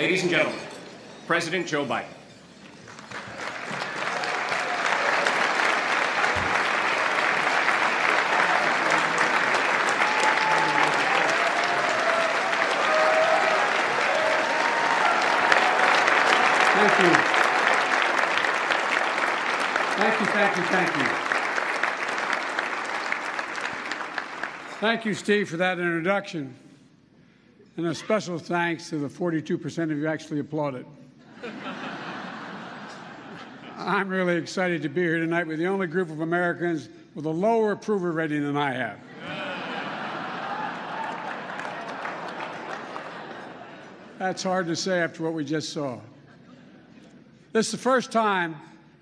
Ladies and gentlemen, President Joe Biden. Thank you. Thank you, thank you, thank you. Thank you, Steve, for that introduction. And a special thanks to the 42% of you actually applauded. I'm really excited to be here tonight with the only group of Americans with a lower approval rating than I have. That's hard to say after what we just saw. This is the first time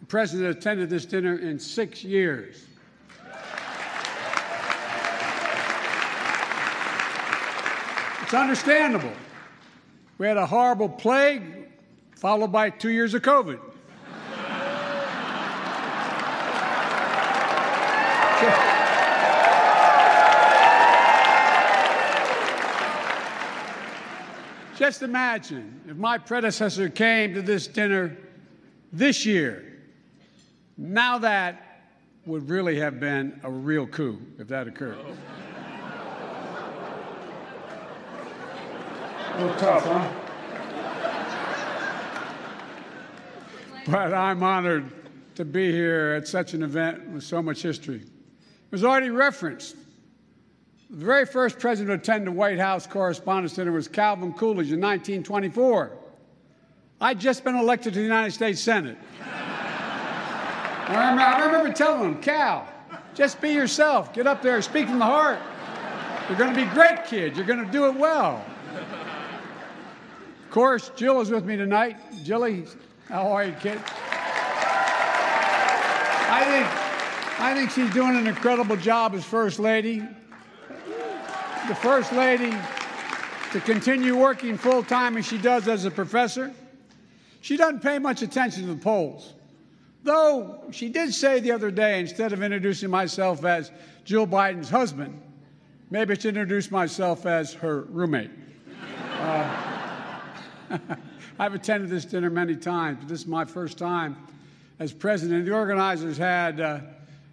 the president attended this dinner in six years. It's understandable. We had a horrible plague, followed by two years of COVID. Just imagine if my predecessor came to this dinner this year. Now that would really have been a real coup if that occurred. Little tough, huh? But I'm honored to be here at such an event with so much history. It was already referenced. The very first president to attend the White House Correspondents' Dinner was Calvin Coolidge in 1924. I'd just been elected to the United States Senate. I, remember, I remember telling him, Cal, just be yourself. Get up there, speak from the heart. You're going to be great, kid. You're going to do it well. Of course, Jill is with me tonight. Jilly, how are you, kid? I think, I think she's doing an incredible job as First Lady. The First Lady to continue working full time as she does as a professor. She doesn't pay much attention to the polls. Though she did say the other day, instead of introducing myself as Jill Biden's husband, maybe I should introduce myself as her roommate. Uh, I've attended this dinner many times, but this is my first time as president. The organizers had, uh,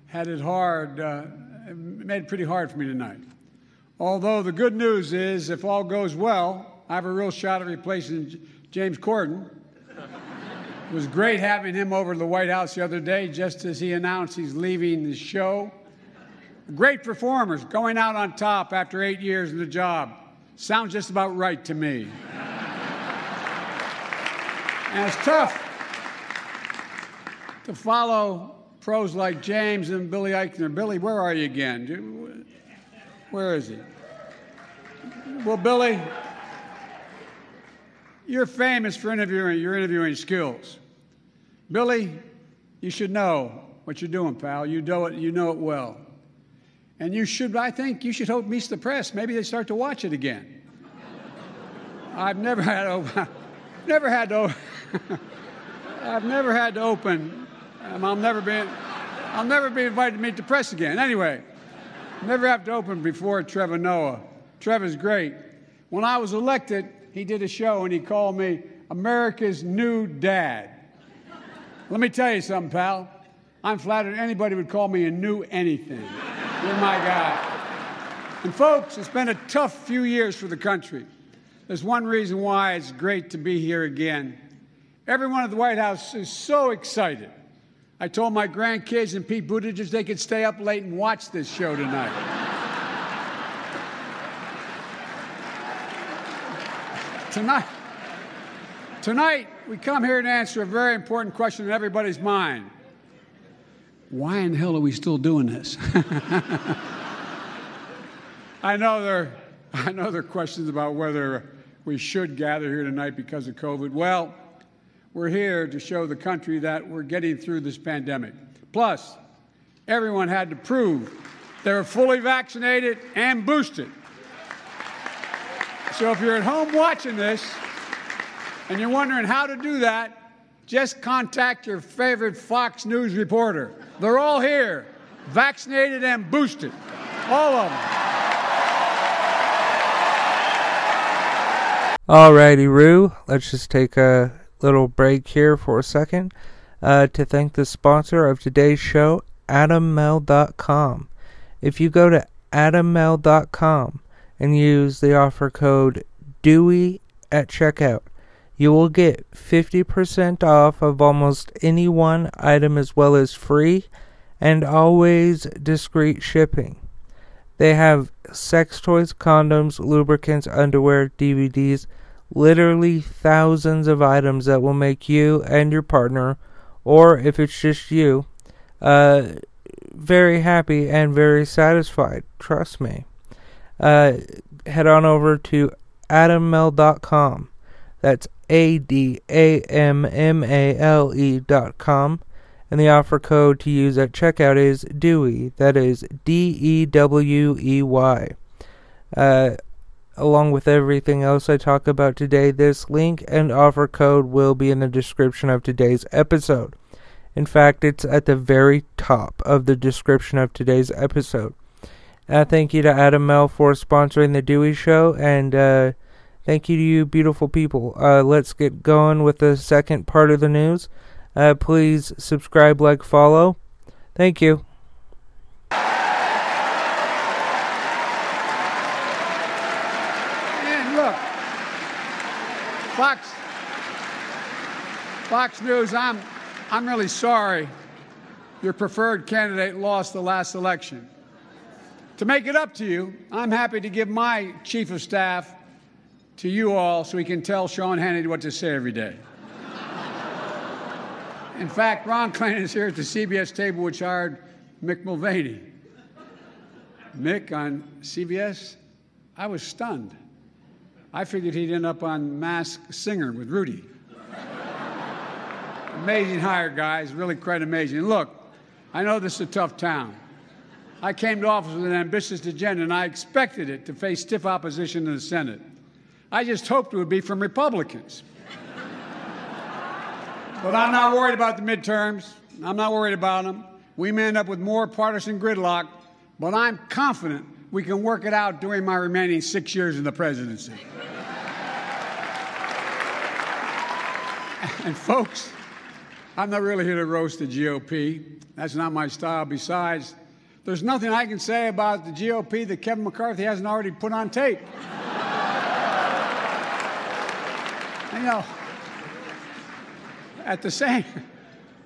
had it hard, uh, made it pretty hard for me tonight. Although the good news is, if all goes well, I have a real shot at replacing James Corden. It was great having him over to the White House the other day, just as he announced he's leaving the show. Great performers, going out on top after eight years in the job. Sounds just about right to me. And it's tough to follow pros like James and Billy Eichner. Billy, where are you again? Where is he? Well, Billy, you're famous for interviewing your interviewing skills. Billy, you should know what you're doing, pal. You know it, you know it well. And you should, I think, you should hope meets the press. Maybe they start to watch it again. I've never had, never had to, I've never had to open. Um, I'll never be, I'll never be invited to meet the press again. Anyway, never have to open before Trevor Noah. Trevor's great. When I was elected, he did a show and he called me America's new dad. Let me tell you something, pal. I'm flattered anybody would call me a new anything. You're my guy. And folks, it's been a tough few years for the country. There's one reason why it's great to be here again. Everyone at the White House is so excited. I told my grandkids and Pete Buttigieg they could stay up late and watch this show tonight. tonight, tonight, we come here to answer a very important question in everybody's mind. Why in hell are we still doing this? I know there, I know there are questions about whether we should gather here tonight because of COVID. Well, we're here to show the country that we're getting through this pandemic. Plus, everyone had to prove they were fully vaccinated and boosted. So if you're at home watching this and you're wondering how to do that, just contact your favorite Fox News reporter. They're all here, vaccinated and boosted. All of them. Alrighty, Roo. Let's just take a little break here for a second uh, to thank the sponsor of today's show, AdamMale.com. If you go to AdamMale.com and use the offer code DEWEY at checkout, you will get 50% off of almost any one item as well as free and always discreet shipping. They have sex toys, condoms, lubricants, underwear, DVDs, literally thousands of items that will make you and your partner, or if it's just you, uh, very happy and very satisfied. Trust me. Uh, head on over to adammale.com. That's A D A M M A L E dot com and the offer code to use at checkout is DEWEY. That is D E W E Y. Uh, along with everything else I talk about today, this link and offer code will be in the description of today's episode. In fact, it's at the very top of the description of today's episode. Uh, thank you to Adam Male for sponsoring the Dewey Show, and uh, thank you to you, beautiful people. Uh, let's get going with the second part of the news. Uh, please subscribe, like, follow. Thank you. And look, Fox, Fox News, I'm, I'm really sorry your preferred candidate lost the last election. To make it up to you, I'm happy to give my chief of staff to you all so he can tell Sean Hannity what to say every day. In fact, Ron Klain is here at the CBS table, which hired Mick Mulvaney. Mick on CBS, I was stunned. I figured he'd end up on Masked Singer with Rudy. Amazing hire, guys, really quite amazing. Look, I know this is a tough town. I came to office with an ambitious agenda, and I expected it to face stiff opposition in the Senate. I just hoped it would be from Republicans. But I'm not worried about the midterms. I'm not worried about them. We may end up with more partisan gridlock, but I'm confident we can work it out during my remaining six years in the presidency. and folks, I'm not really here to roast the GOP. That's not my style. Besides, there's nothing I can say about the GOP that Kevin McCarthy hasn't already put on tape. you know, at the same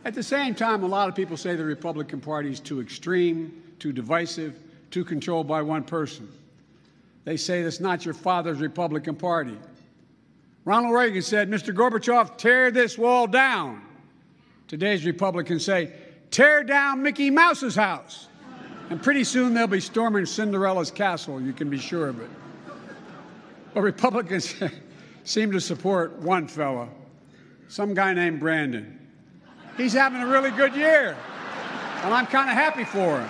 at the same time, a lot of people say the Republican Party is too extreme, too divisive, too controlled by one person. They say that's not your father's Republican Party. Ronald Reagan said, Mr. Gorbachev, tear this wall down. Today's Republicans say, tear down Mickey Mouse's house. And pretty soon they'll be storming Cinderella's castle, you can be sure of it. But Republicans seem to support one fella, some guy named Brandon. He's having a really good year, and I'm kind of happy for him.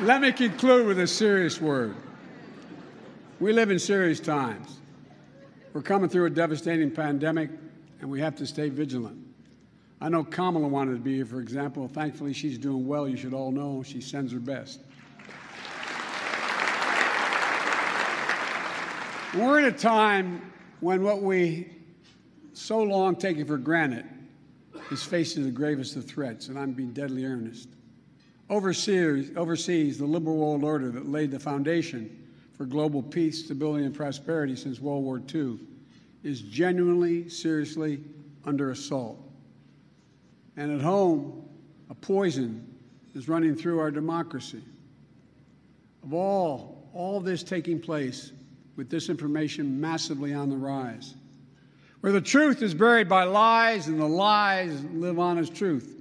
Let me conclude with a serious word. We live in serious times. We're coming through a devastating pandemic, and we have to stay vigilant. I know Kamala wanted to be here, for example. Thankfully, she's doing well. You should all know she sends her best. We're in a time when what we so long taken for granted is facing the gravest of threats, and I'm being deadly earnest. Overseas, overseas, the liberal world order that laid the foundation for global peace, stability, and prosperity since World War II is genuinely, seriously under assault. And at home, a poison is running through our democracy. Of all, all this taking place with disinformation massively on the rise, where the truth is buried by lies and the lies live on as truth.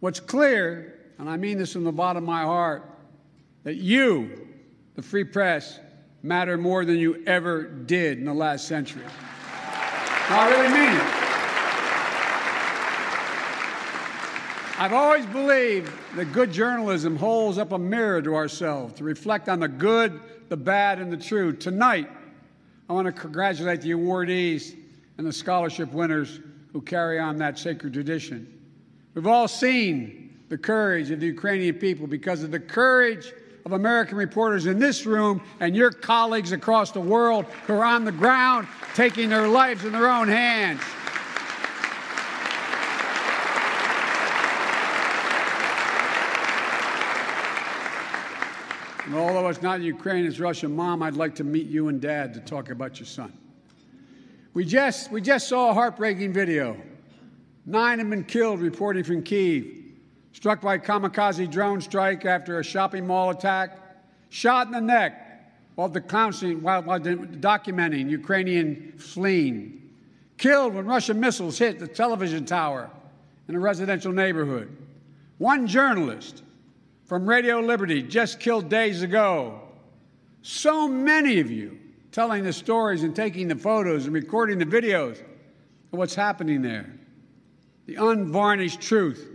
What's clear and I mean this from the bottom of my heart, that you, the free press, matter more than you ever did in the last century. I really mean it. I've always believed that good journalism holds up a mirror to ourselves to reflect on the good, the bad, and the true. Tonight, I want to congratulate the awardees and the scholarship winners who carry on that sacred tradition. We've all seen the courage of the Ukrainian people, because of the courage of American reporters in this room and your colleagues across the world who are on the ground taking their lives in their own hands. And although it's not Ukraine, it's Russia, Mom, I'd like to meet you and Dad to talk about your son. We just, we just saw a heartbreaking video. Nine have been killed, reporting from Kiev struck by kamikaze drone strike after a shopping mall attack, shot in the neck while, while, while documenting Ukrainian fleeing, killed when Russian missiles hit the television tower in a residential neighborhood. One journalist from Radio Liberty just killed days ago. So many of you telling the stories and taking the photos and recording the videos of what's happening there. The unvarnished truth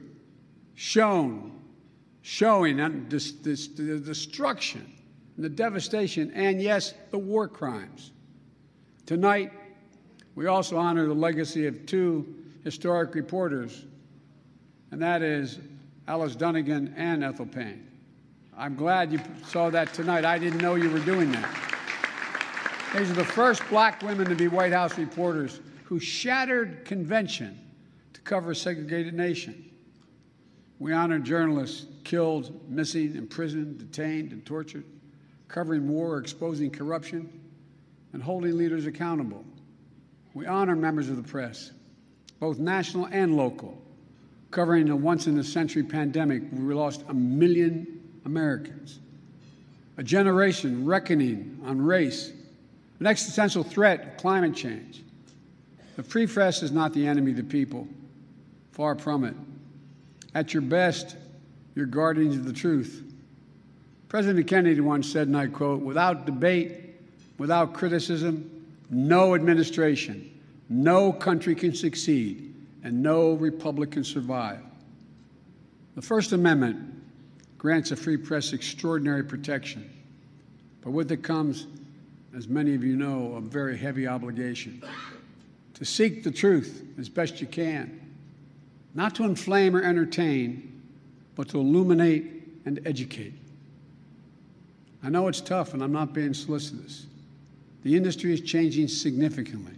shown, showing this, this, the destruction, and the devastation, and yes, the war crimes. Tonight, we also honor the legacy of two historic reporters, and that is Alice Dunnigan and Ethel Payne. I'm glad you saw that tonight. I didn't know you were doing that. These are the first black women to be White House reporters who shattered convention to cover a segregated nation. We honor journalists killed, missing, imprisoned, detained, and tortured, covering war, exposing corruption, and holding leaders accountable. We honor members of the press, both national and local, covering a once in a century pandemic where we lost a million Americans, a generation reckoning on race, an existential threat of climate change. The free press is not the enemy of the people, far from it. At your best, you're guardians of the truth. President Kennedy once said, and I quote, without debate, without criticism, no administration, no country can succeed, and no republic can survive. The First Amendment grants a free press extraordinary protection, but with it comes, as many of you know, a very heavy obligation to seek the truth as best you can not to inflame or entertain, but to illuminate and educate. I know it's tough, and I'm not being solicitous. The industry is changing significantly.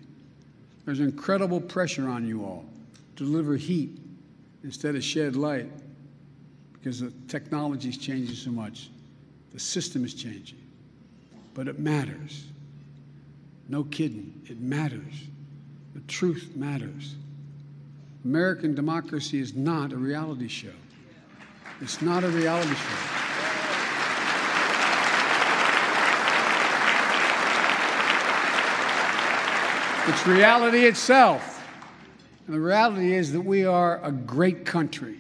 There's incredible pressure on you all to deliver heat instead of shed light because the technology is changing so much. The system is changing. But it matters. No kidding, it matters. The truth matters. American democracy is not a reality show. It's not a reality show. It's reality itself. And the reality is that we are a great country.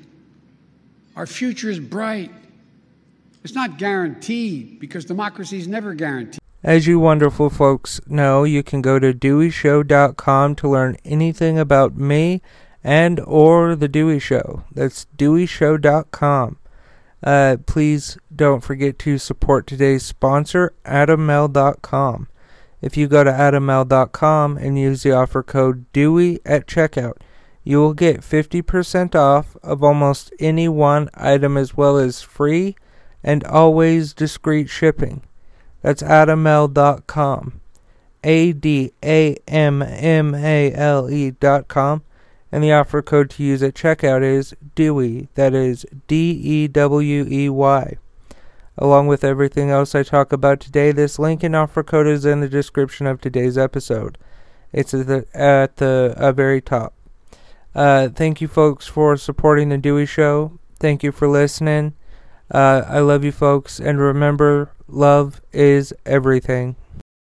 Our future is bright. It's not guaranteed because democracy is never guaranteed. As you wonderful folks know, you can go to deweyshow.com to learn anything about me and or the Dewey Show. That's deweyshow.com. Uh, please don't forget to support today's sponsor, adammale.com. If you go to adammale.com and use the offer code DEWEY at checkout, you will get 50% off of almost any one item as well as free and always discreet shipping. That's adammale.com. A D A M M A L E.com. And the offer code to use at checkout is DEWEY. That is D E W E Y. Along with everything else I talk about today, this link and offer code is in the description of today's episode. It's at the, at the uh, very top. Uh, thank you, folks, for supporting the Dewey Show. Thank you for listening. Uh, I love you, folks, and remember, love is everything.